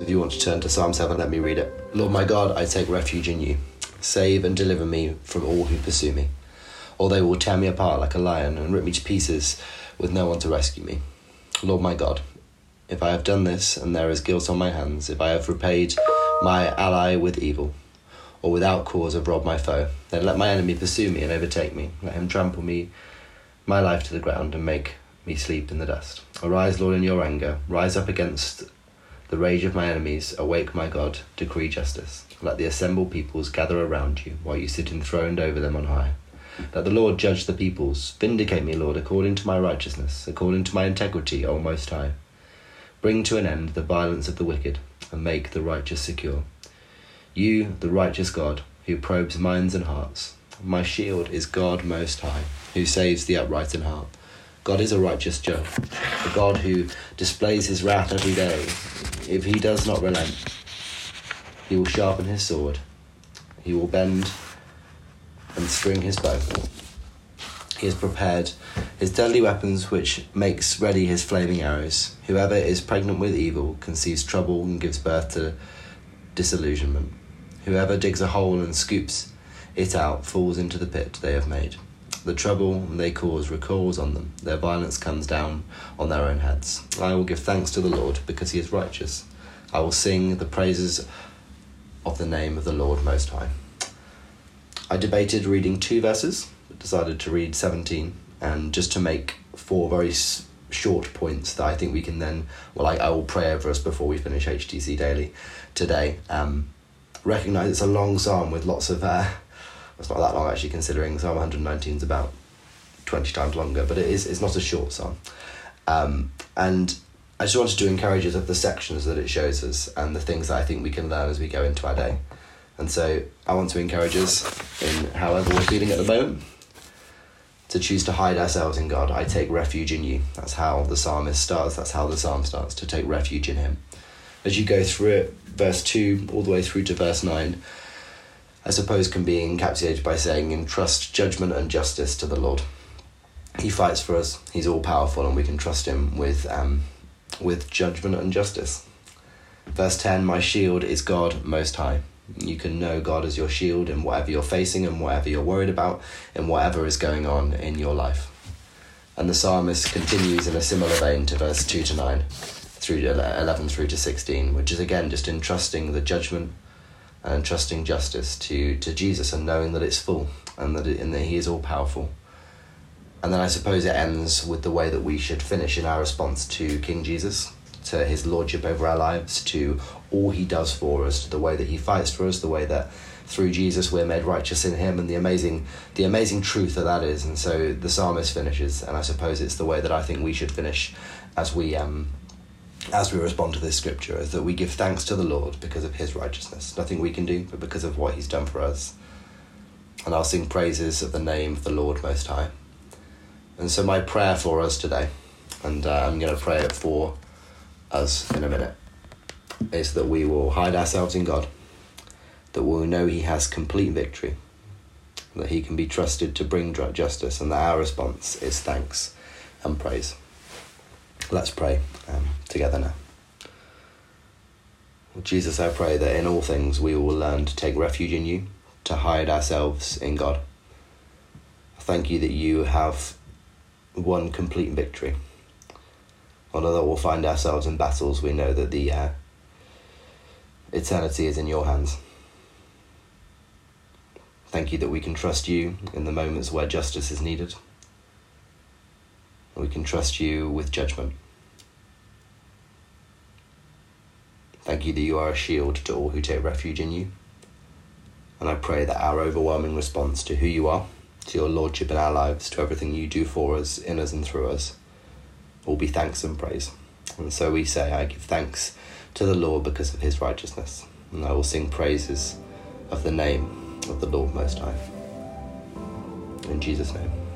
If you want to turn to Psalm 7, let me read it. Lord my God, I take refuge in you. Save and deliver me from all who pursue me. Or they will tear me apart like a lion and rip me to pieces with no one to rescue me. Lord my God, if I have done this and there is guilt on my hands, if I have repaid my ally with evil, or without cause have robbed my foe, then let my enemy pursue me and overtake me. Let him trample me, my life to the ground, and make me sleep in the dust. Arise, Lord, in your anger. Rise up against the rage of my enemies, awake, my God, decree justice. Let the assembled peoples gather around you, while you sit enthroned over them on high. Let the Lord judge the peoples. Vindicate me, Lord, according to my righteousness, according to my integrity, O Most High. Bring to an end the violence of the wicked, and make the righteous secure. You, the righteous God, who probes minds and hearts. My shield is God Most High, who saves the upright in heart. God is a righteous judge, a God who displays his wrath every day. If he does not relent, he will sharpen his sword, he will bend and string his bow. He has prepared his deadly weapons, which makes ready his flaming arrows. Whoever is pregnant with evil conceives trouble and gives birth to disillusionment. Whoever digs a hole and scoops it out falls into the pit they have made. The trouble they cause recoils on them. Their violence comes down on their own heads. I will give thanks to the Lord because he is righteous. I will sing the praises of the name of the Lord Most High. I debated reading two verses, but decided to read 17, and just to make four very short points that I think we can then, well, I, I will pray over us before we finish HTC Daily today. Um, recognize it's a long psalm with lots of. Uh, it's not that long actually, considering Psalm 119 is about 20 times longer, but it is it's not a short psalm. Um, and I just wanted to encourage us of the sections that it shows us and the things that I think we can learn as we go into our day. And so I want to encourage us in however we're feeling at the moment to choose to hide ourselves in God. I take refuge in you. That's how the psalmist starts. That's how the psalm starts to take refuge in Him. As you go through it, verse 2 all the way through to verse 9, I suppose can be encapsulated by saying, entrust judgment and justice to the Lord. He fights for us. He's all powerful, and we can trust him with um, with judgment and justice. Verse ten: My shield is God Most High. You can know God as your shield in whatever you're facing and whatever you're worried about, and whatever is going on in your life. And the psalmist continues in a similar vein to verse two to nine, through eleven through to sixteen, which is again just entrusting the judgment and trusting justice to, to Jesus and knowing that it's full and that, it, and that He is all powerful. And then I suppose it ends with the way that we should finish in our response to King Jesus, to His lordship over our lives, to all He does for us, to the way that He fights for us, the way that through Jesus we're made righteous in Him, and the amazing the amazing truth that that is. And so the psalmist finishes, and I suppose it's the way that I think we should finish as we um, as we respond to this scripture is that we give thanks to the Lord because of his righteousness. Nothing we can do, but because of what he's done for us. And I'll sing praises of the name of the Lord Most High. And so, my prayer for us today, and uh, I'm going to pray it for us in a minute, is that we will hide ourselves in God, that we'll know He has complete victory, that He can be trusted to bring justice, and that our response is thanks and praise. Let's pray um, together now. Jesus, I pray that in all things we will learn to take refuge in you, to hide ourselves in God. Thank you that you have won complete victory. Although we'll find ourselves in battles, we know that the uh, eternity is in your hands. Thank you that we can trust you in the moments where justice is needed. We can trust you with judgment. Thank you that you are a shield to all who take refuge in you. And I pray that our overwhelming response to who you are, to your lordship in our lives, to everything you do for us, in us, and through us, will be thanks and praise. And so we say, I give thanks to the Lord because of his righteousness. And I will sing praises of the name of the Lord Most High. In Jesus' name.